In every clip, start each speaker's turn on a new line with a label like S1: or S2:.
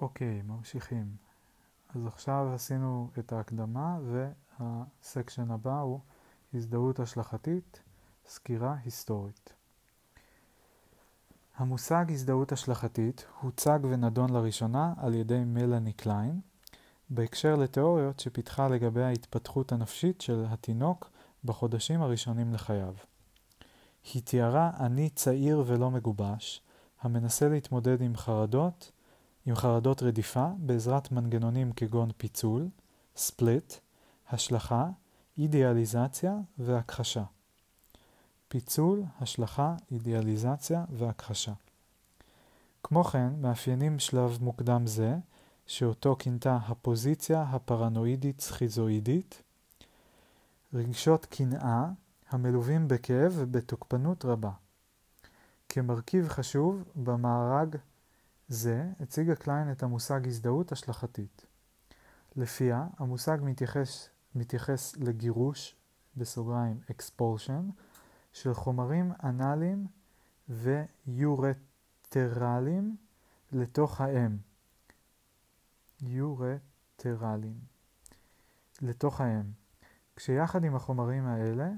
S1: אוקיי, ממשיכים. אז עכשיו עשינו את ההקדמה והסקשן הבא הוא הזדהות השלכתית, סקירה היסטורית. המושג הזדהות השלכתית הוצג ונדון לראשונה על ידי מלאני קליין בהקשר לתיאוריות שפיתחה לגבי ההתפתחות הנפשית של התינוק בחודשים הראשונים לחייו. היא תיארה אני צעיר ולא מגובש, המנסה להתמודד עם חרדות, עם חרדות רדיפה בעזרת מנגנונים כגון פיצול, ספליט, השלכה, אידיאליזציה והכחשה. פיצול, השלכה, אידיאליזציה והכחשה. כמו כן, מאפיינים שלב מוקדם זה, שאותו כינתה הפוזיציה הפרנואידית סכיזואידית, רגשות קנאה המלווים בכאב ובתוקפנות רבה. כמרכיב חשוב במארג זה הציגה קליין את המושג הזדהות השלכתית. לפיה המושג מתייחס, מתייחס לגירוש, בסוגריים expulsion, של חומרים אנאליים ויורטרליים לתוך האם. יורטרליים. לתוך האם. כשיחד עם החומרים האלה,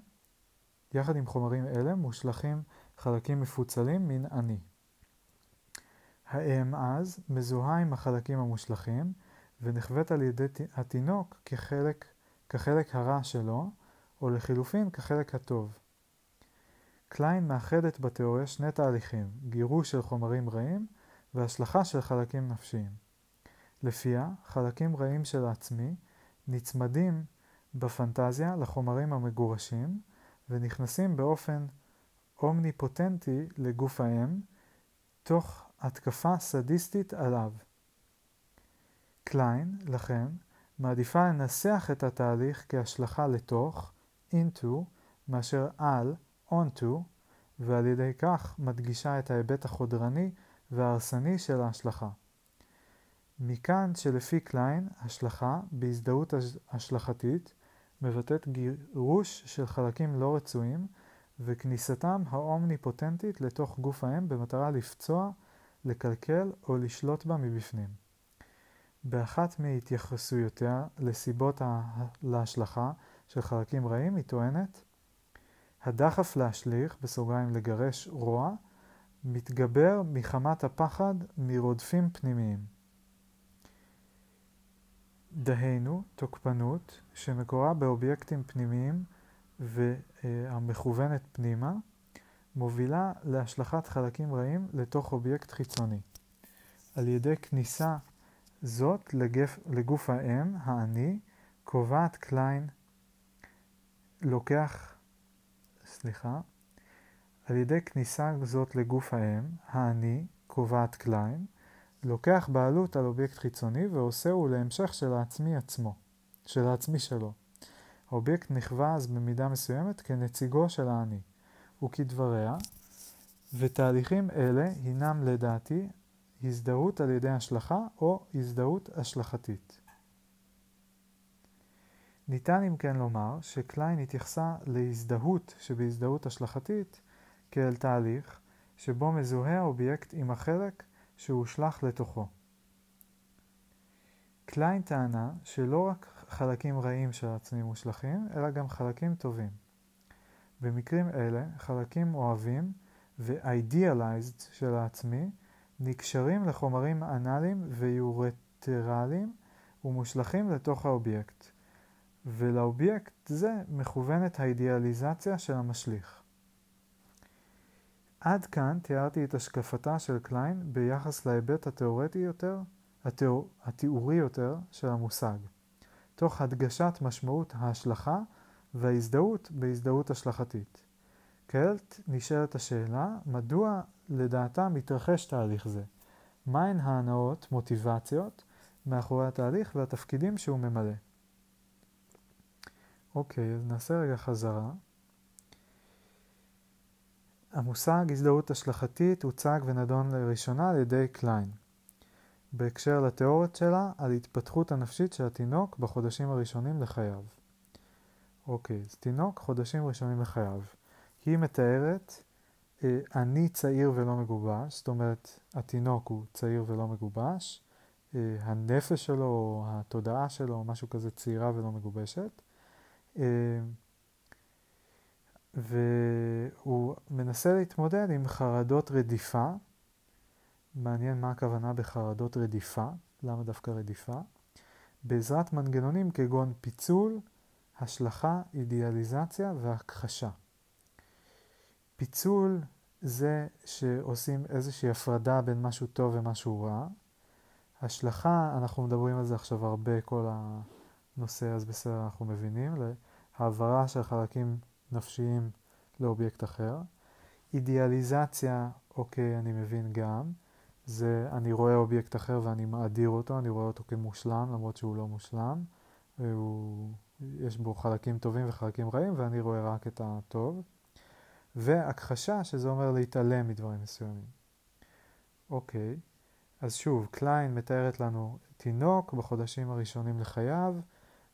S1: יחד עם חומרים אלה מושלכים חלקים מפוצלים מן אני. האם אז מזוהה עם החלקים המושלכים ונחווית על ידי התינוק כחלק, כחלק הרע שלו, או לחילופין כחלק הטוב. קליין מאחדת בתיאוריה שני תהליכים, גירוש של חומרים רעים והשלכה של חלקים נפשיים. לפיה, חלקים רעים של העצמי נצמדים בפנטזיה לחומרים המגורשים ונכנסים באופן אומניפוטנטי לגוף האם, תוך התקפה סדיסטית עליו. קליין, לכן, מעדיפה לנסח את התהליך כהשלכה לתוך, into, מאשר על, onto, ועל ידי כך מדגישה את ההיבט החודרני וההרסני של ההשלכה. מכאן שלפי קליין, השלכה, בהזדהות השלכתית, מבטאת גירוש של חלקים לא רצויים וכניסתם האומניפוטנטית לתוך גוף האם במטרה לפצוע, לקלקל או לשלוט בה מבפנים. באחת מהתייחסויותיה לסיבות להשלכה של חלקים רעים היא טוענת הדחף להשליך, בסוגריים לגרש רוע, מתגבר מחמת הפחד מרודפים פנימיים. דהיינו, תוקפנות, שמקורה באובייקטים פנימיים והמכוונת פנימה, מובילה להשלכת חלקים רעים לתוך אובייקט חיצוני. על ידי כניסה זאת לגף, לגוף האם, האני, קובעת קליין, לוקח, סליחה, על ידי כניסה זאת לגוף האם, האני, קובעת קליין, לוקח בעלות על אובייקט חיצוני ועושהו להמשך של העצמי עצמו, של העצמי שלו. האובייקט נהווה אז במידה מסוימת כנציגו של האני, וכדבריה, ותהליכים אלה הינם לדעתי הזדהות על ידי השלכה או הזדהות השלכתית. ניתן אם כן לומר שקליין התייחסה להזדהות שבהזדהות השלכתית כאל תהליך שבו מזוהה האובייקט עם החלק שהושלך לתוכו. קליין טענה שלא רק חלקים רעים של עצמי מושלכים, אלא גם חלקים טובים. במקרים אלה, חלקים אוהבים ו-idealized של העצמי נקשרים לחומרים אנאליים ויורתרליים ומושלכים לתוך האובייקט, ולאובייקט זה מכוונת האידיאליזציה של המשליך. עד כאן תיארתי את השקפתה של קליין ביחס להיבט התיאורטי יותר, התיאור, התיאורי יותר של המושג, תוך הדגשת משמעות ההשלכה וההזדהות בהזדהות השלכתית. כעת נשאלת השאלה, מדוע לדעתה מתרחש תהליך זה? מהן ההנאות, מוטיבציות, מאחורי התהליך והתפקידים שהוא ממלא? אוקיי, אז נעשה רגע חזרה. המושג הזדהות השלכתית הוצג ונדון לראשונה על ידי קליין, בהקשר לתיאוריות שלה על התפתחות הנפשית של התינוק בחודשים הראשונים לחייו. אוקיי, אז תינוק חודשים ראשונים לחייו. היא מתארת אה, אני צעיר ולא מגובש, זאת אומרת התינוק הוא צעיר ולא מגובש, אה, הנפש שלו או התודעה שלו, משהו כזה צעירה ולא מגובשת. אה, והוא מנסה להתמודד עם חרדות רדיפה. מעניין מה הכוונה בחרדות רדיפה, למה דווקא רדיפה? בעזרת מנגנונים כגון פיצול, השלכה, אידיאליזציה והכחשה. פיצול זה שעושים איזושהי הפרדה בין משהו טוב ומשהו רע. השלכה, אנחנו מדברים על זה עכשיו הרבה, כל הנושא, אז בסדר, אנחנו מבינים, להעברה של חלקים נפשיים לאובייקט אחר. אידיאליזציה, אוקיי, אני מבין גם. זה אני רואה אובייקט אחר ואני מאדיר אותו, אני רואה אותו כמושלם למרות שהוא לא מושלם. הוא, יש בו חלקים טובים וחלקים רעים ואני רואה רק את הטוב. והכחשה, שזה אומר להתעלם מדברים מסוימים. אוקיי, אז שוב, קליין מתארת לנו תינוק בחודשים הראשונים לחייו,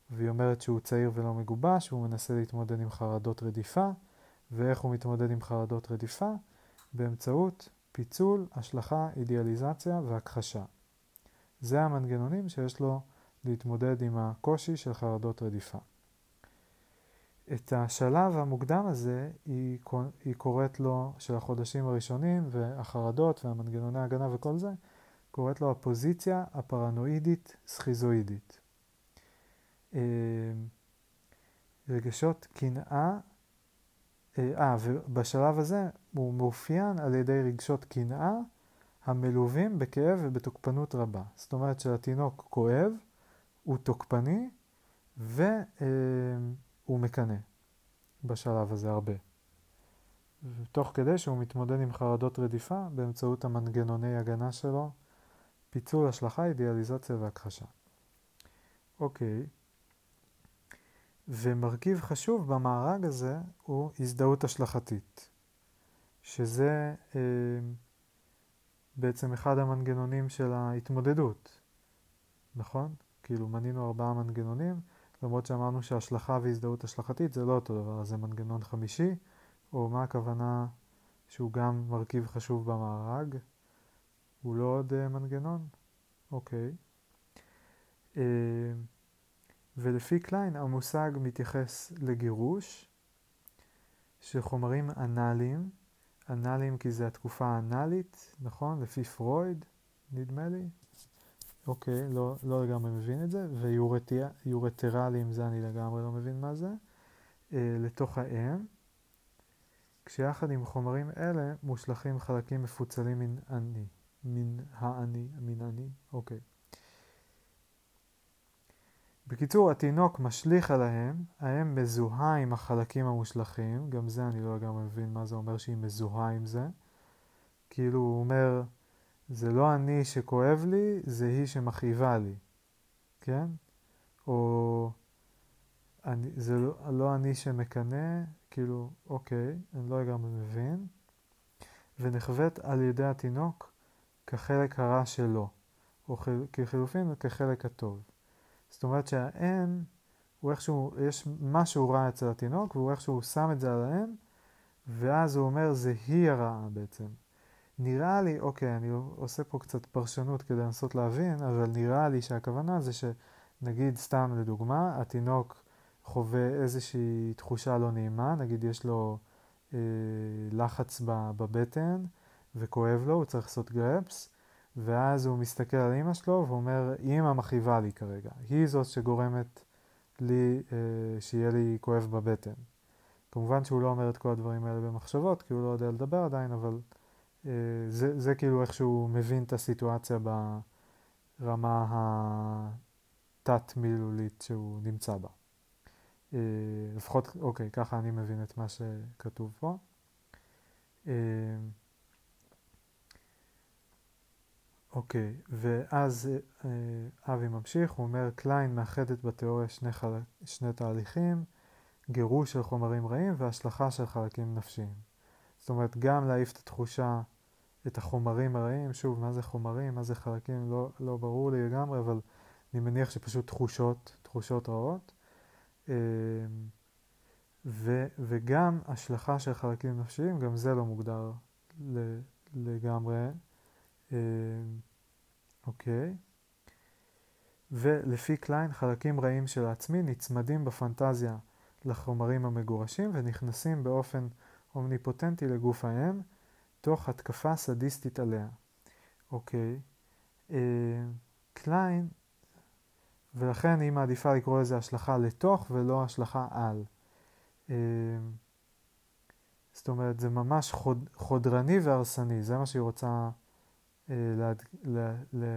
S1: והיא אומרת שהוא צעיר ולא מגובש, והוא מנסה להתמודד עם חרדות רדיפה, ואיך הוא מתמודד עם חרדות רדיפה? באמצעות פיצול, השלכה, אידיאליזציה והכחשה. זה המנגנונים שיש לו להתמודד עם הקושי של חרדות רדיפה. את השלב המוקדם הזה היא, היא קוראת לו, של החודשים הראשונים והחרדות והמנגנוני ההגנה וכל זה, קוראת לו הפוזיציה הפרנואידית סכיזואידית. אה, רגשות קנאה, אה, אה, ובשלב הזה הוא מאופיין על ידי רגשות קנאה המלווים בכאב ובתוקפנות רבה. זאת אומרת שהתינוק כואב, הוא תוקפני והוא אה, מקנא בשלב הזה הרבה. תוך כדי שהוא מתמודד עם חרדות רדיפה באמצעות המנגנוני הגנה שלו, פיצול, השלכה, אידיאליזציה והכחשה. אוקיי, ומרכיב חשוב במארג הזה הוא הזדהות השלכתית, שזה אה, בעצם אחד המנגנונים של ההתמודדות, נכון? כאילו מנינו ארבעה מנגנונים, למרות שאמרנו שהשלכה והזדהות השלכתית זה לא אותו דבר, זה מנגנון חמישי, או מה הכוונה שהוא גם מרכיב חשוב במארג, הוא לא עוד uh, מנגנון? אוקיי. Uh, ולפי קליין המושג מתייחס לגירוש של חומרים אנאליים, אנאליים כי זה התקופה האנאלית, נכון? לפי פרויד, נדמה לי. אוקיי, לא, לא לגמרי מבין את זה, ויורטרליים זה אני לגמרי לא מבין מה זה, אה, לתוך האם, כשיחד עם חומרים אלה מושלכים חלקים מפוצלים מן אני, מן האני, מן אני, אוקיי. בקיצור, התינוק משליך עליהם, האם מזוהה עם החלקים המושלכים, גם זה אני לא לגמרי מבין מה זה אומר שהיא מזוהה עם זה. כאילו הוא אומר, זה לא אני שכואב לי, זה היא שמכאיבה לי, כן? או אני, זה לא, לא אני שמקנא, כאילו, אוקיי, אני לא לגמרי מבין. ונחווית על ידי התינוק כחלק הרע שלו, או כחילופין כחלק הטוב. זאת אומרת שהאם, הוא איכשהו, יש משהו רע אצל התינוק, והוא איכשהו שם את זה על האם, ואז הוא אומר, זה היא הרעה בעצם. נראה לי, אוקיי, אני עושה פה קצת פרשנות כדי לנסות להבין, אבל נראה לי שהכוונה זה שנגיד, סתם לדוגמה, התינוק חווה איזושהי תחושה לא נעימה, נגיד יש לו אה, לחץ בבטן וכואב לו, הוא צריך לעשות גרפס, ואז הוא מסתכל על אימא שלו ואומר, אימא מכאיבה לי כרגע, היא זאת שגורמת לי, אה, שיהיה לי כואב בבטן. כמובן שהוא לא אומר את כל הדברים האלה במחשבות, כי הוא לא יודע לדבר עדיין, אבל זה, זה כאילו איך שהוא מבין את הסיטואציה ברמה התת-מילולית שהוא נמצא בה. אה, לפחות, אוקיי, ככה אני מבין את מה שכתוב פה. אה, אוקיי, ואז אבי ממשיך, הוא אומר, קליין מאחדת בתיאוריה שני, חל... שני תהליכים, גירוש של חומרים רעים והשלכה של חלקים נפשיים. זאת אומרת, גם להעיף את התחושה, את החומרים הרעים, שוב, מה זה חומרים, מה זה חלקים, לא, לא ברור לי לגמרי, אבל אני מניח שפשוט תחושות, תחושות רעות. אמ, ו, וגם השלכה של חלקים נפשיים, גם זה לא מוגדר לגמרי. אמ, אוקיי. ולפי קליין חלקים רעים של העצמי נצמדים בפנטזיה לחומרים המגורשים ונכנסים באופן אומניפוטנטי לגוף האם, תוך התקפה סדיסטית עליה. אוקיי, אה, קליין, ולכן היא מעדיפה לקרוא לזה השלכה לתוך ולא השלכה על. אה, זאת אומרת, זה ממש חוד, חודרני והרסני, זה מה שהיא רוצה אה, להד, לה, לה,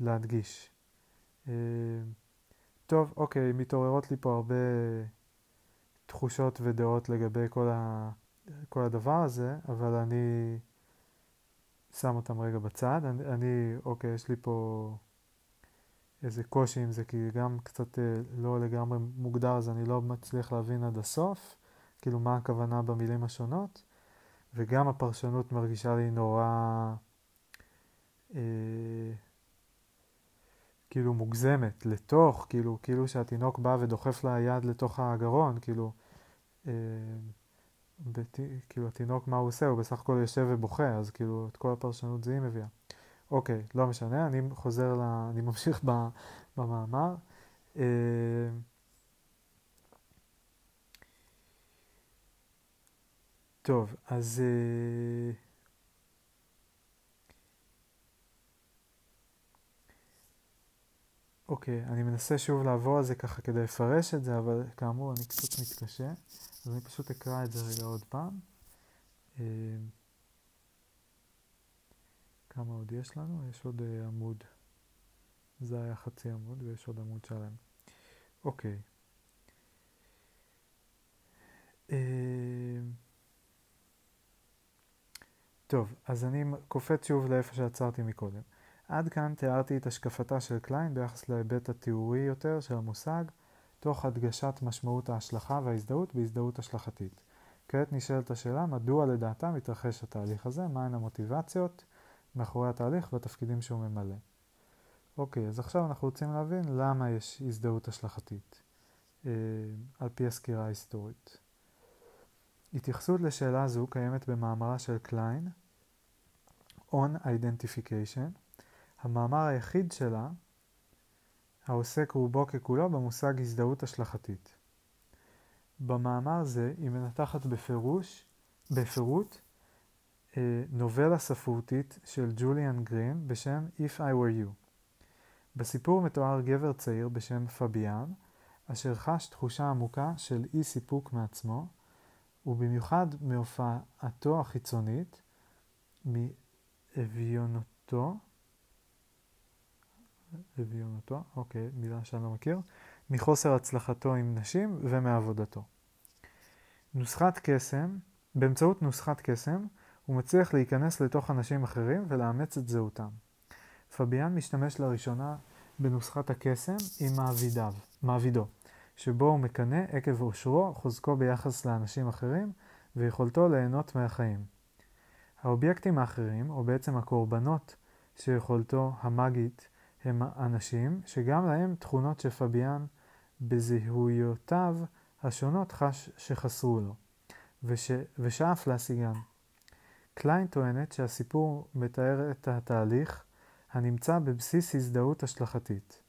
S1: להדגיש. אה, טוב, אוקיי, מתעוררות לי פה הרבה תחושות ודעות לגבי כל, ה, כל הדבר הזה, אבל אני שם אותם רגע בצד. אני, אני, אוקיי, יש לי פה איזה קושי עם זה, כי גם קצת אה, לא לגמרי מוגדר, אז אני לא מצליח להבין עד הסוף, כאילו מה הכוונה במילים השונות, וגם הפרשנות מרגישה לי נורא... אה, כאילו מוגזמת, לתוך, כאילו, כאילו שהתינוק בא ודוחף לה יד לתוך הגרון, כאילו, אה, בת, כאילו התינוק מה הוא עושה? הוא בסך הכל יושב ובוכה, אז כאילו את כל הפרשנות זה היא מביאה. אוקיי, לא משנה, אני חוזר, ל, אני ממשיך ב, במאמר. אה, טוב, אז... אה, אוקיי, אני מנסה שוב לעבור על זה ככה כדי לפרש את זה, אבל כאמור אני קצת מתקשה, אז אני פשוט אקרא את זה רגע עוד פעם. אה, כמה עוד יש לנו? יש עוד uh, עמוד. זה היה חצי עמוד ויש עוד עמוד שלם. אוקיי. Uh, טוב, אז אני קופץ שוב לאיפה שעצרתי מקודם. עד כאן תיארתי את השקפתה של קליין ביחס להיבט התיאורי יותר של המושג, תוך הדגשת משמעות ההשלכה וההזדהות בהזדהות השלכתית. כעת נשאלת השאלה מדוע לדעתה מתרחש התהליך הזה, מהן המוטיבציות מאחורי התהליך והתפקידים שהוא ממלא. אוקיי, אז עכשיו אנחנו רוצים להבין למה יש הזדהות השלכתית, אה, על פי הסקירה ההיסטורית. התייחסות לשאלה זו קיימת במאמרה של קליין, On Identification, המאמר היחיד שלה, העוסק רובו ככולו במושג הזדהות השלכתית. במאמר זה היא מנתחת בפירוש, בפירוט אה, נובלה ספרותית של ג'וליאן גרין בשם If I Were You. בסיפור מתואר גבר צעיר בשם פביאן, אשר חש תחושה עמוקה של אי סיפוק מעצמו, ובמיוחד מהופעתו החיצונית, מאביונותו, אביונותו, אוקיי, מילה שאני לא מכיר, מחוסר הצלחתו עם נשים ומעבודתו. נוסחת קסם, באמצעות נוסחת קסם, הוא מצליח להיכנס לתוך אנשים אחרים ולאמץ את זהותם. פביאן משתמש לראשונה בנוסחת הקסם עם מעבידיו, מעבידו, שבו הוא מקנא עקב עושרו, חוזקו ביחס לאנשים אחרים ויכולתו ליהנות מהחיים. האובייקטים האחרים, או בעצם הקורבנות שיכולתו המאגית, הם אנשים שגם להם תכונות שפביאן בזהויותיו השונות חש שחסרו לו, וש... ושאף להשיגן. קליין טוענת שהסיפור מתאר את התהליך הנמצא בבסיס הזדהות השלכתית.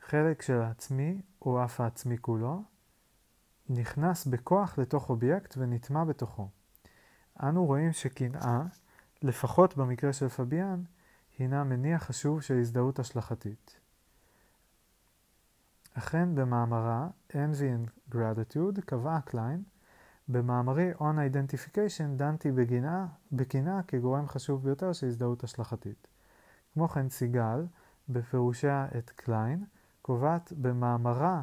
S1: חלק של העצמי, או אף העצמי כולו, נכנס בכוח לתוך אובייקט ונטמע בתוכו. אנו רואים שקנאה, לפחות במקרה של פביאן, הינה מניע חשוב של הזדהות השלכתית. אכן במאמרה Envy and Gratitude קבעה קליין במאמרי On Identification דנתי בקנאה כגורם חשוב ביותר של הזדהות השלכתית. כמו כן סיגל, בפירושיה את קליין, קובעת במאמרה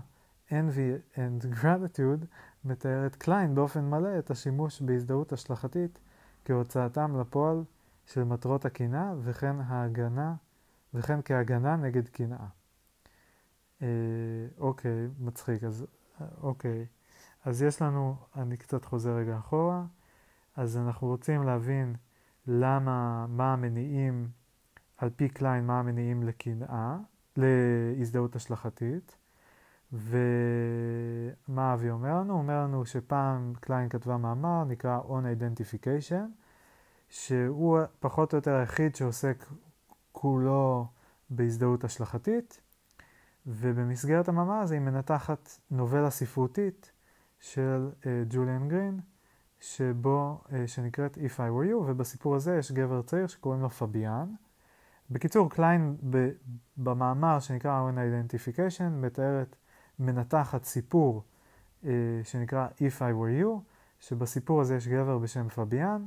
S1: Envy and Gratitude מתארת קליין באופן מלא את השימוש בהזדהות השלכתית כהוצאתם לפועל של מטרות הקנאה וכן ההגנה, וכן כהגנה נגד קנאה. אה, אוקיי, מצחיק, אז אוקיי. אז יש לנו, אני קצת חוזר רגע אחורה, אז אנחנו רוצים להבין למה, מה המניעים, על פי קליין, מה המניעים לקנאה, להזדהות השלכתית, ומה אבי אומר לנו? הוא אומר לנו שפעם קליין כתבה מאמר, נקרא On Identification, שהוא פחות או יותר היחיד שעוסק כולו בהזדהות השלכתית, ובמסגרת המאמר הזה היא מנתחת נובלה ספרותית של ג'וליאן אה, גרין, שבו, אה, שנקראת If I were you, ובסיפור הזה יש גבר צעיר שקוראים לו פביאן. בקיצור, קליין ב, במאמר שנקרא Own Identification מתארת, מנתחת סיפור uh, שנקרא If I were you, שבסיפור הזה יש גבר בשם פביאן,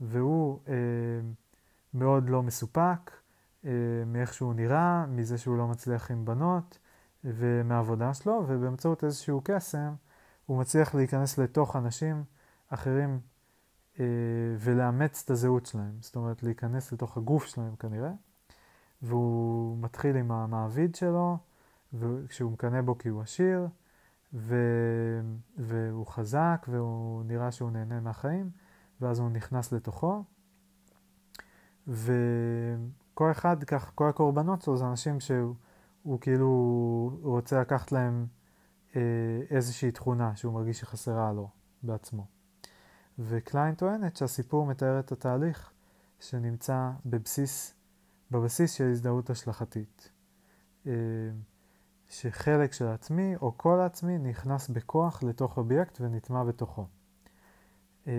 S1: והוא uh, מאוד לא מסופק uh, מאיך שהוא נראה, מזה שהוא לא מצליח עם בנות ומהעבודה שלו, ובאמצעות איזשהו קסם הוא מצליח להיכנס לתוך אנשים אחרים uh, ולאמץ את הזהות שלהם, זאת אומרת להיכנס לתוך הגוף שלהם כנראה, והוא מתחיל עם המעביד שלו, וכשהוא מקנא בו כי הוא עשיר, ו... והוא חזק והוא נראה שהוא נהנה מהחיים, ואז הוא נכנס לתוכו. וכל אחד, כך, כל הקורבנות שלו זה אנשים שהוא הוא כאילו רוצה לקחת להם אה, איזושהי תכונה שהוא מרגיש שחסרה לו בעצמו. וקליין טוענת שהסיפור מתאר את התהליך שנמצא בבסיס, בבסיס של הזדהות השלכתית. אה, שחלק של עצמי או כל עצמי נכנס בכוח לתוך אובייקט ונטמע בתוכו. אה,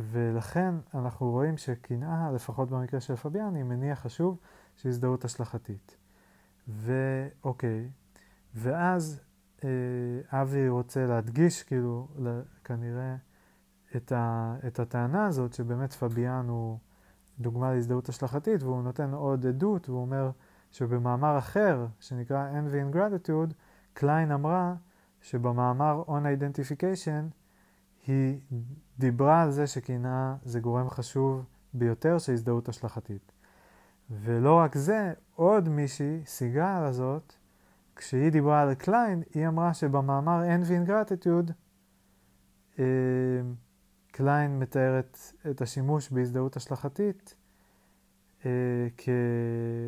S1: ולכן אנחנו רואים שקנאה, לפחות במקרה של פביאן, היא מניע חשוב של הזדהות השלכתית. ואוקיי, ואז אה, אבי רוצה להדגיש, כאילו, כנראה, את, ה, את הטענה הזאת, שבאמת פביאן הוא דוגמה להזדהות השלכתית, והוא נותן עוד עדות, והוא אומר, שבמאמר אחר, שנקרא Envy and Gratitude, קליין אמרה שבמאמר On Identification היא דיברה על זה שקנאה זה גורם חשוב ביותר של הזדהות השלכתית. ולא רק זה, עוד מישהי, סיגל הזאת, כשהיא דיברה על קליין, היא אמרה שבמאמר Envy and Gratitude, קליין מתארת את השימוש בהזדהות השלכתית אה,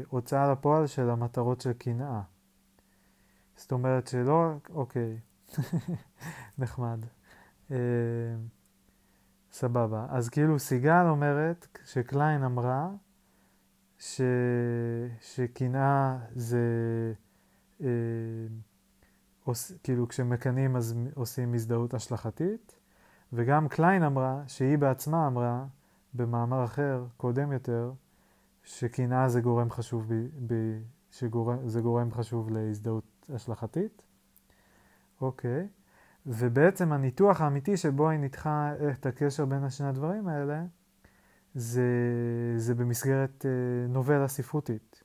S1: כהוצאה לפועל של המטרות של קנאה. זאת אומרת שלא, אוקיי, נחמד. אה, סבבה. אז כאילו סיגל אומרת שקליין אמרה ש... שקנאה זה... אה, עוש... כאילו כשמקנאים אז עושים הזדהות השלכתית, וגם קליין אמרה, שהיא בעצמה אמרה, במאמר אחר, קודם יותר, שקנאה זה גורם חשוב, ב, ב, שגורם, זה גורם חשוב להזדהות השלכתית. אוקיי. ובעצם הניתוח האמיתי שבו היא ניתחה את הקשר בין השני הדברים האלה, זה, זה במסגרת אה, נובלה ספרותית.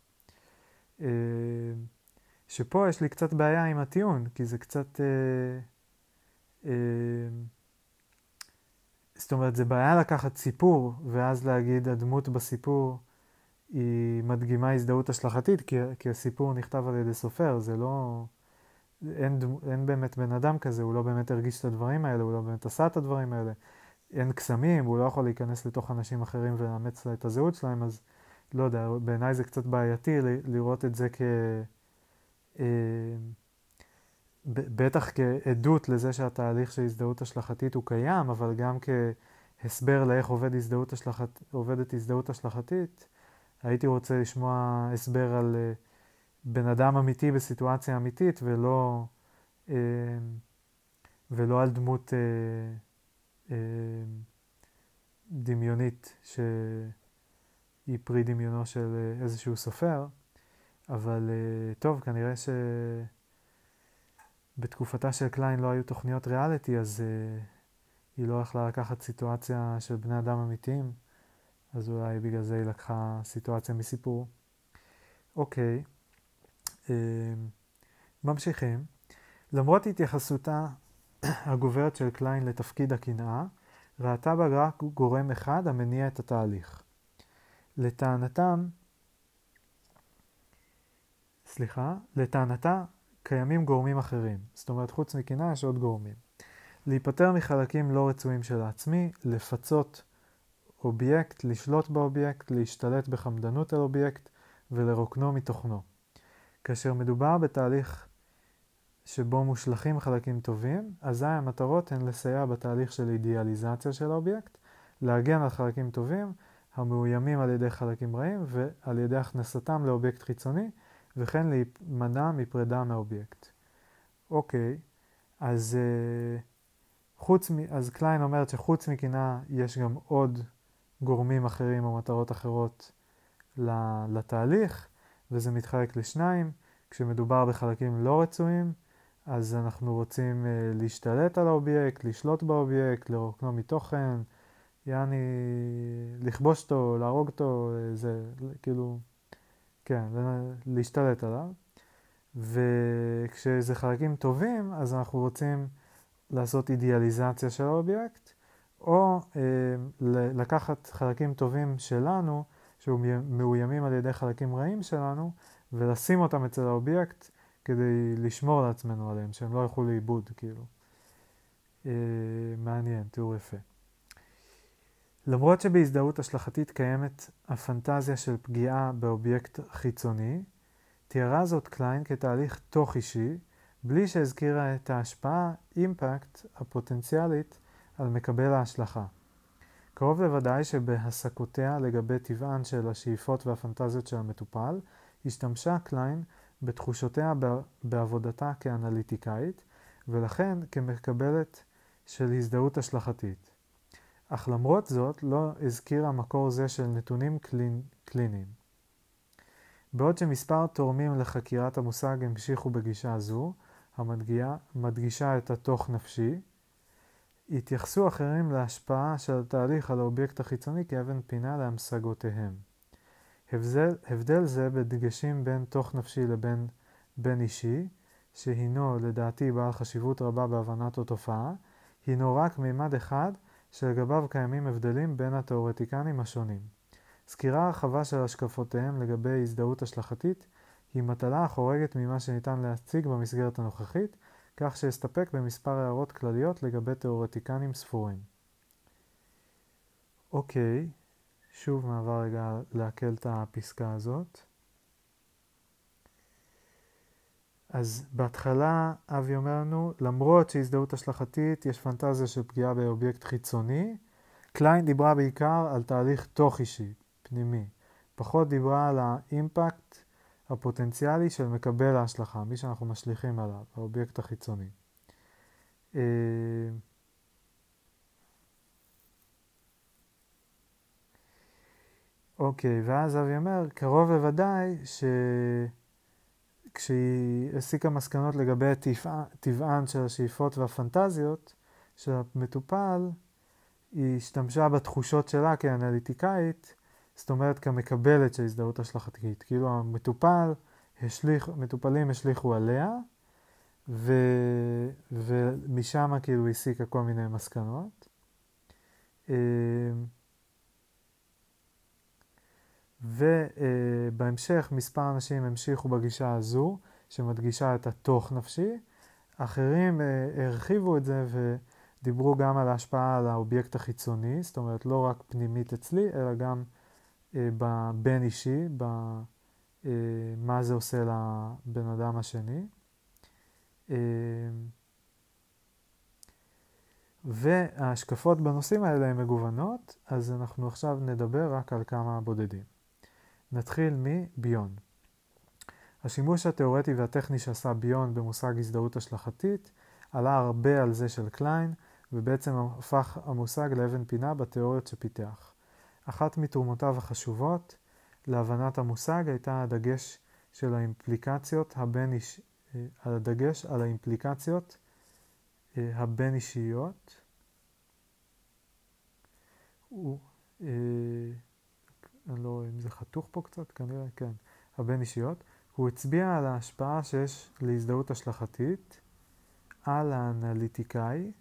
S1: אה, שפה יש לי קצת בעיה עם הטיעון, כי זה קצת... אה, זאת אומרת, זה בעיה לקחת סיפור, ואז להגיד הדמות בסיפור היא מדגימה הזדהות השלכתית, כי, כי הסיפור נכתב על ידי סופר, זה לא... אין, אין באמת בן אדם כזה, הוא לא באמת הרגיש את הדברים האלה, הוא לא באמת עשה את הדברים האלה. אין קסמים, הוא לא יכול להיכנס לתוך אנשים אחרים ולאמץ את הזהות שלהם, אז לא יודע, בעיניי זה קצת בעייתי לראות את זה כ... אה, בטח כעדות לזה שהתהליך של הזדהות השלכתית הוא קיים, אבל גם כהסבר לאיך עובד הזדהות השלכת, עובדת הזדהות השלכתית. הייתי רוצה לשמוע הסבר על uh, בן אדם אמיתי בסיטואציה אמיתית ולא, uh, ולא על דמות uh, uh, דמיונית שהיא פרי דמיונו של איזשהו סופר, אבל טוב, כנראה שבתקופתה של קליין לא היו תוכניות ריאליטי, אז uh, היא לא יכלה לקחת סיטואציה של בני אדם אמיתיים. אז אולי בגלל זה היא לקחה סיטואציה מסיפור. אוקיי, אמ, ממשיכים. למרות התייחסותה הגוברת של קליין לתפקיד הקנאה, ראתה בה רק גורם אחד המניע את התהליך. לטענתם, סליחה, לטענתה קיימים גורמים אחרים. זאת אומרת, חוץ מקנאה יש עוד גורמים. להיפטר מחלקים לא רצויים של העצמי, לפצות אובייקט, לשלוט באובייקט, להשתלט בחמדנות על אובייקט ולרוקנו מתוכנו. כאשר מדובר בתהליך שבו מושלכים חלקים טובים, אזי המטרות הן לסייע בתהליך של אידיאליזציה של האובייקט, להגן על חלקים טובים, המאוימים על ידי חלקים רעים ועל ידי הכנסתם לאובייקט חיצוני וכן להימנע מפרידה מאובייקט. אוקיי, אז, אה, חוץ מ, אז קליין אומרת שחוץ מקנאה יש גם עוד גורמים אחרים או מטרות אחרות לתהליך, וזה מתחלק לשניים. כשמדובר בחלקים לא רצויים, אז אנחנו רוצים אה, להשתלט על האובייקט, לשלוט באובייקט, לרוקנו מתוכן, יעני לכבוש אותו, להרוג אותו, אה, זה כאילו, כן, להשתלט עליו. וכשזה חלקים טובים, אז אנחנו רוצים לעשות אידיאליזציה של האובייקט, או אה, לקחת חלקים טובים שלנו, שמאוימים על ידי חלקים רעים שלנו, ולשים אותם אצל האובייקט כדי לשמור לעצמנו עליהם, שהם לא ילכו לאיבוד, כאילו. אה, מעניין, תיאור יפה. למרות שבהזדהות השלכתית קיימת הפנטזיה של פגיעה באובייקט חיצוני, תיארה זאת קליין כתהליך תוך אישי, בלי שהזכירה את ההשפעה, impact, הפוטנציאלית על מקבל ההשלכה. קרוב לוודאי שבהסקותיה לגבי טבען של השאיפות והפנטזיות של המטופל, השתמשה קליין בתחושותיה בעבודתה כאנליטיקאית, ולכן כמקבלת של הזדהות השלכתית. אך למרות זאת לא הזכירה מקור זה של נתונים קלינ... קליניים. בעוד שמספר תורמים לחקירת המושג המשיכו בגישה זו, המדגישה את התוך נפשי, התייחסו אחרים להשפעה של התהליך על האובייקט החיצוני כאבן פינה להמשגותיהם. הבדל, הבדל זה בדגשים בין תוך נפשי לבין בין אישי, שהינו לדעתי בעל חשיבות רבה בהבנת התופעה, הינו רק מימד אחד שלגביו קיימים הבדלים בין התאורטיקנים השונים. סקירה רחבה של השקפותיהם לגבי הזדהות השלכתית היא מטלה החורגת ממה שניתן להציג במסגרת הנוכחית, כך שאסתפק במספר הערות כלליות לגבי תאורטיקנים ספורים. אוקיי, שוב מעבר רגע לעכל את הפסקה הזאת. אז בהתחלה אבי אומר לנו, למרות שהזדהות השלכתית יש פנטזיה של פגיעה באובייקט חיצוני, קליין דיברה בעיקר על תהליך תוך אישי, פנימי. פחות דיברה על האימפקט הפוטנציאלי של מקבל ההשלכה, מי שאנחנו משליכים עליו, האובייקט החיצוני. אה, אוקיי, ואז אבי אומר, קרוב לוודאי ש... כשהיא הסיקה מסקנות לגבי טבען של השאיפות והפנטזיות של המטופל, היא השתמשה בתחושות שלה כאנליטיקאית, זאת אומרת כמקבלת של הזדהות השלכתית. כאילו המטופל, השליך, מטופלים השליכו עליה, ו, ומשם כאילו הסיקה כל מיני מסקנות. אמ, ובהמשך מספר אנשים המשיכו בגישה הזו, שמדגישה את התוך נפשי. אחרים אה, הרחיבו את זה ודיברו גם על ההשפעה על האובייקט החיצוני, זאת אומרת לא רק פנימית אצלי, אלא גם אה, בבין אישי, במה אה, זה עושה לבן אדם השני. וההשקפות בנושאים האלה הן מגוונות, אז אנחנו עכשיו נדבר רק על כמה בודדים. נתחיל מביון. השימוש התאורטי והטכני שעשה ביון במושג הזדהות השלכתית עלה הרבה על זה של קליין, ובעצם הפך המושג לאבן פינה בתיאוריות שפיתח. אחת מתרומותיו החשובות להבנת המושג הייתה הדגש של האימפליקציות הבין איש... אה, הדגש על האימפליקציות אה, הבין אישיות. הוא, אה, אני לא רואה אם זה חתוך פה קצת, כנראה כן, הבין אישיות, הוא הצביע על ההשפעה שיש להזדהות השלכתית על האנליטיקאי,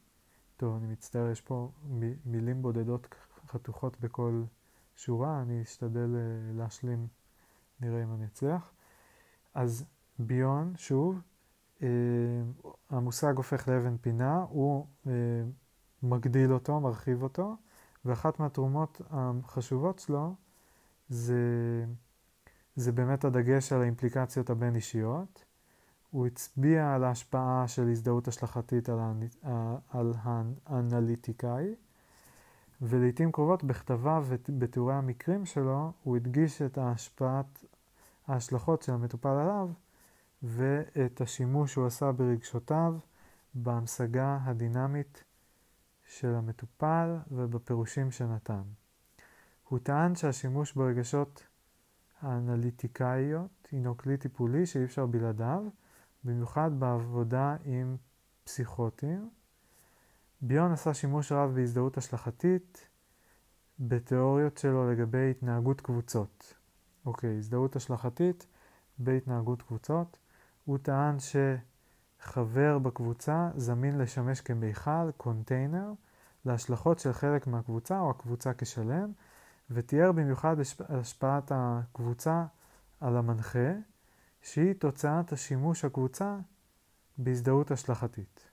S1: טוב אני מצטער יש פה מילים בודדות חתוכות בכל שורה, אני אשתדל אה, להשלים, נראה אם אני אצליח. אז ביון, שוב, אה, המושג הופך לאבן פינה, הוא אה, מגדיל אותו, מרחיב אותו, ואחת מהתרומות החשובות שלו זה, זה באמת הדגש על האימפליקציות הבין אישיות. הוא הצביע על ההשפעה של הזדהות השלכתית על, על האנליטיקאי, ולעיתים קרובות בכתביו ובתיאורי המקרים שלו הוא הדגיש את ההשפעת, ההשלכות של המטופל עליו ואת השימוש שהוא עשה ברגשותיו בהמשגה הדינמית של המטופל ובפירושים שנתן. הוא טען שהשימוש ברגשות האנליטיקאיות הינו כלי טיפולי שאי אפשר בלעדיו, במיוחד בעבודה עם פסיכוטים. ביון עשה שימוש רב בהזדהות השלכתית בתיאוריות שלו לגבי התנהגות קבוצות. אוקיי, הזדהות השלכתית בהתנהגות קבוצות. הוא טען שחבר בקבוצה זמין לשמש כמיכל, קונטיינר, להשלכות של חלק מהקבוצה או הקבוצה כשלם, ותיאר במיוחד השפעת הקבוצה על המנחה, שהיא תוצאת השימוש הקבוצה בהזדהות השלכתית.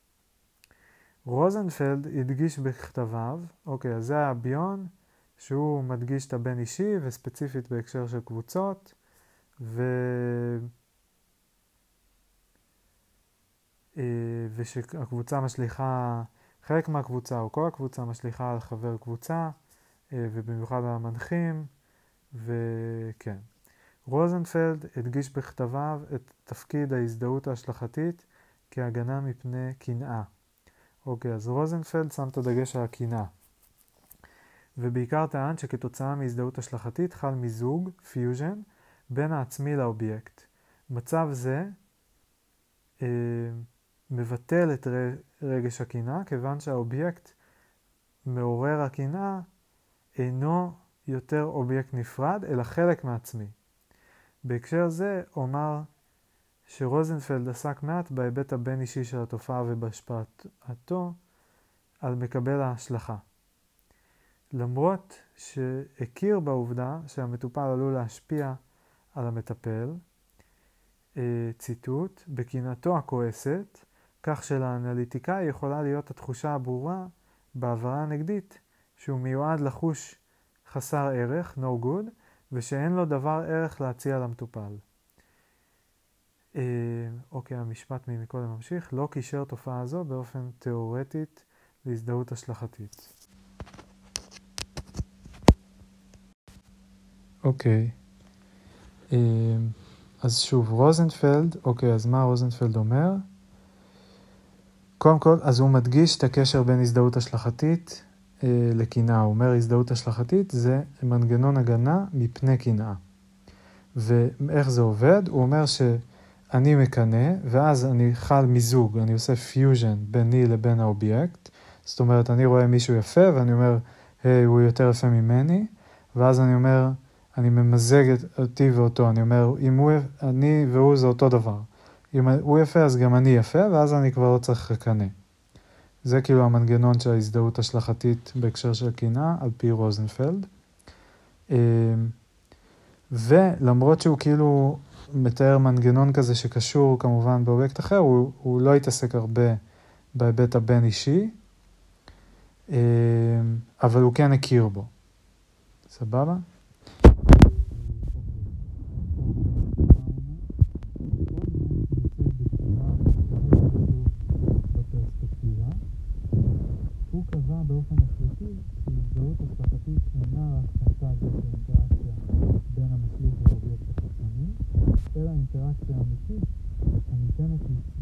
S1: רוזנפלד הדגיש בכתביו, אוקיי, אז זה היה ביון, שהוא מדגיש את הבין אישי וספציפית בהקשר של קבוצות, ו... אה, ושהקבוצה משליכה, חלק מהקבוצה או כל הקבוצה משליכה על חבר קבוצה, אה, ובמיוחד על המנחים, וכן. רוזנפלד הדגיש בכתביו את תפקיד ההזדהות ההשלכתית כהגנה מפני קנאה. אוקיי, אז רוזנפלד שם את הדגש על הקנאה. ובעיקר טען שכתוצאה מהזדהות השלכתית חל מיזוג, פיוז'ן, בין העצמי לאובייקט. מצב זה אה, מבטל את רגש הקנאה, כיוון שהאובייקט מעורר הקנאה אינו יותר אובייקט נפרד, אלא חלק מעצמי. בהקשר זה אומר שרוזנפלד עסק מעט בהיבט הבין-אישי של התופעה ובהשפעתו על מקבל ההשלכה. למרות שהכיר בעובדה שהמטופל עלול להשפיע על המטפל, אה, ציטוט, בקנאתו הכועסת, כך שלאנליטיקאי יכולה להיות התחושה הברורה בעברה הנגדית שהוא מיועד לחוש חסר ערך, no good, ושאין לו דבר ערך להציע למטופל. אה, אוקיי, המשפט ממקודם ממשיך, לא קישר תופעה זו באופן תאורטית להזדהות השלכתית. אוקיי, אה, אז שוב, רוזנפלד, אוקיי, אז מה רוזנפלד אומר? קודם כל, אז הוא מדגיש את הקשר בין הזדהות השלכתית אה, לקנאה. הוא אומר, הזדהות השלכתית זה מנגנון הגנה מפני קנאה. ואיך זה עובד? הוא אומר שאני מקנא, ואז אני חל מיזוג, אני עושה פיוז'ן ביני לבין האובייקט. זאת אומרת, אני רואה מישהו יפה, ואני אומר, היי, הוא יותר יפה ממני, ואז אני אומר, אני ממזג אותי ואותו, אני אומר, אם הוא, אני והוא זה אותו דבר. אם הוא יפה אז גם אני יפה, ואז אני כבר לא צריך לקנא. זה כאילו המנגנון של ההזדהות השלכתית בהקשר של קנאה, על פי רוזנפלד. אמ, ולמרות שהוא כאילו מתאר מנגנון כזה שקשור כמובן באובייקט אחר, הוא, הוא לא התעסק הרבה בהיבט הבין אישי, אמ, אבל הוא כן הכיר בו. סבבה? באופן החלטי שהזדהות השפתית אינה רק פנטזיה של אינטראקציה בין המשליך לאובייקט החיצוני, אלא אינטראקציה אמיתית הניתנת לצפייה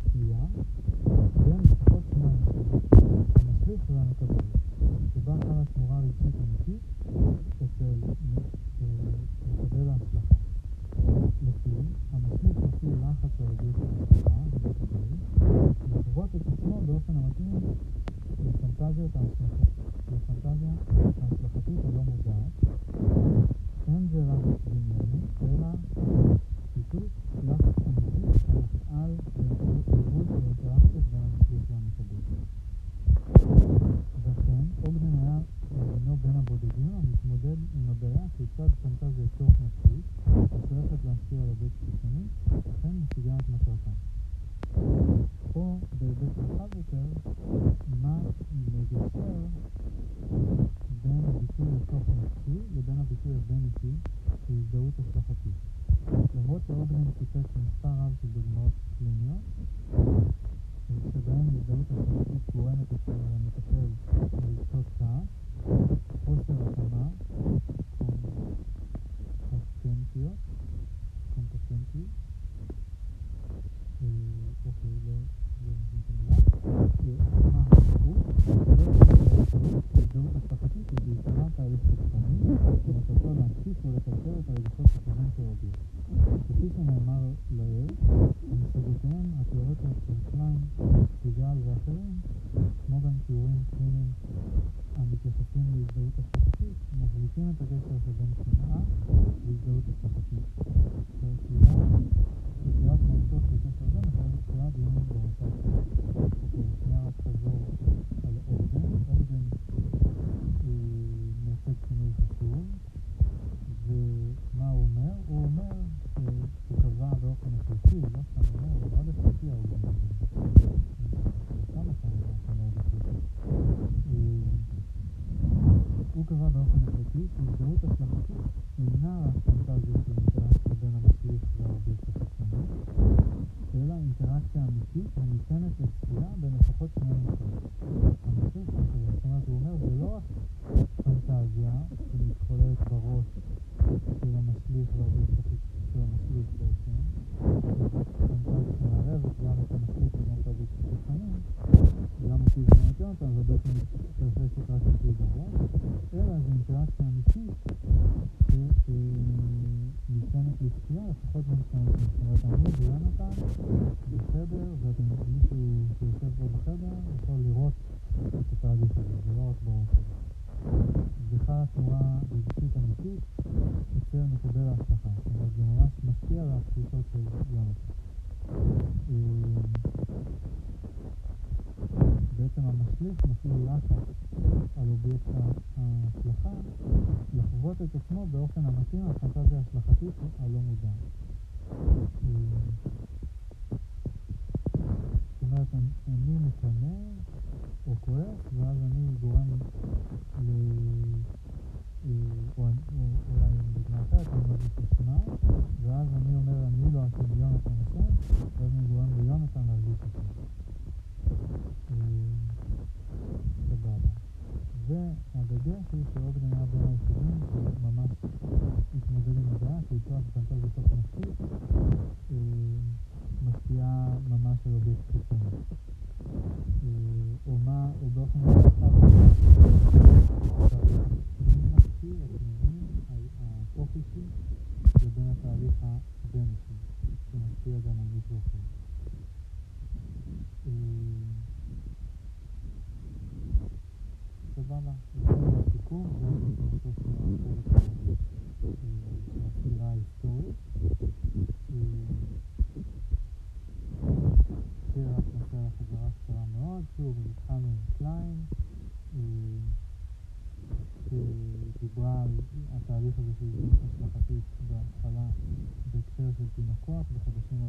S2: one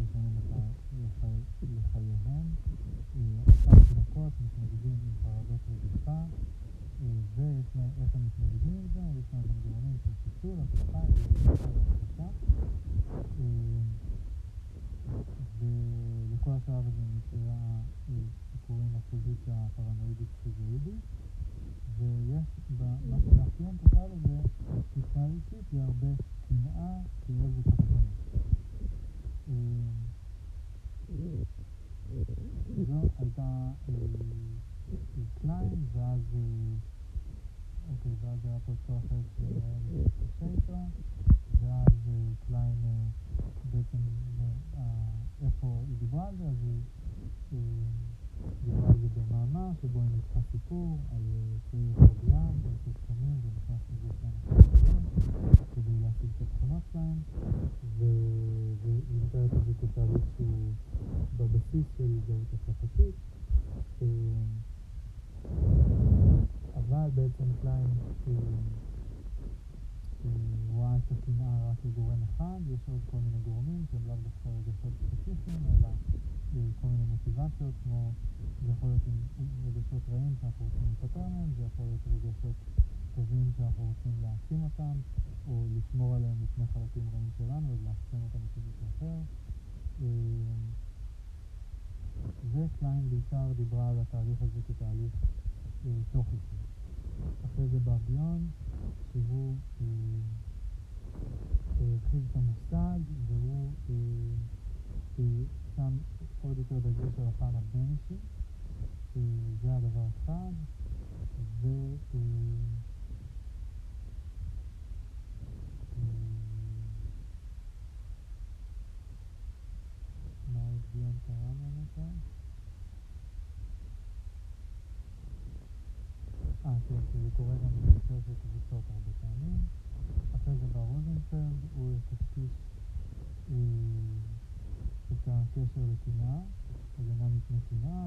S2: ראשונים לחייהם, אה, אותם תינוקות מתמודדים עם חרדות רדיפה, אה, ואיך הם מתמודדים עם זה, יש להם מנגנונים של פיצול, הצלחה, רגשות טובים שאנחנו רוצים להעצים אותם, או לשמור עליהם מפני חלקים רעים שלנו ולאחסן אותם בשביל מישהו אחר. וקליין בעיקר דיברה על התהליך הזה כתהליך אה, תוך אישי. אחרי זה בא ביון, שהוא אה, אה, הרחיב את המושג והוא אה, אה, שם עוד יותר דגש על הפן הבין-אישי. אה, זה הדבר אחד. אה, לקנאה, הגנה מפני קנאה.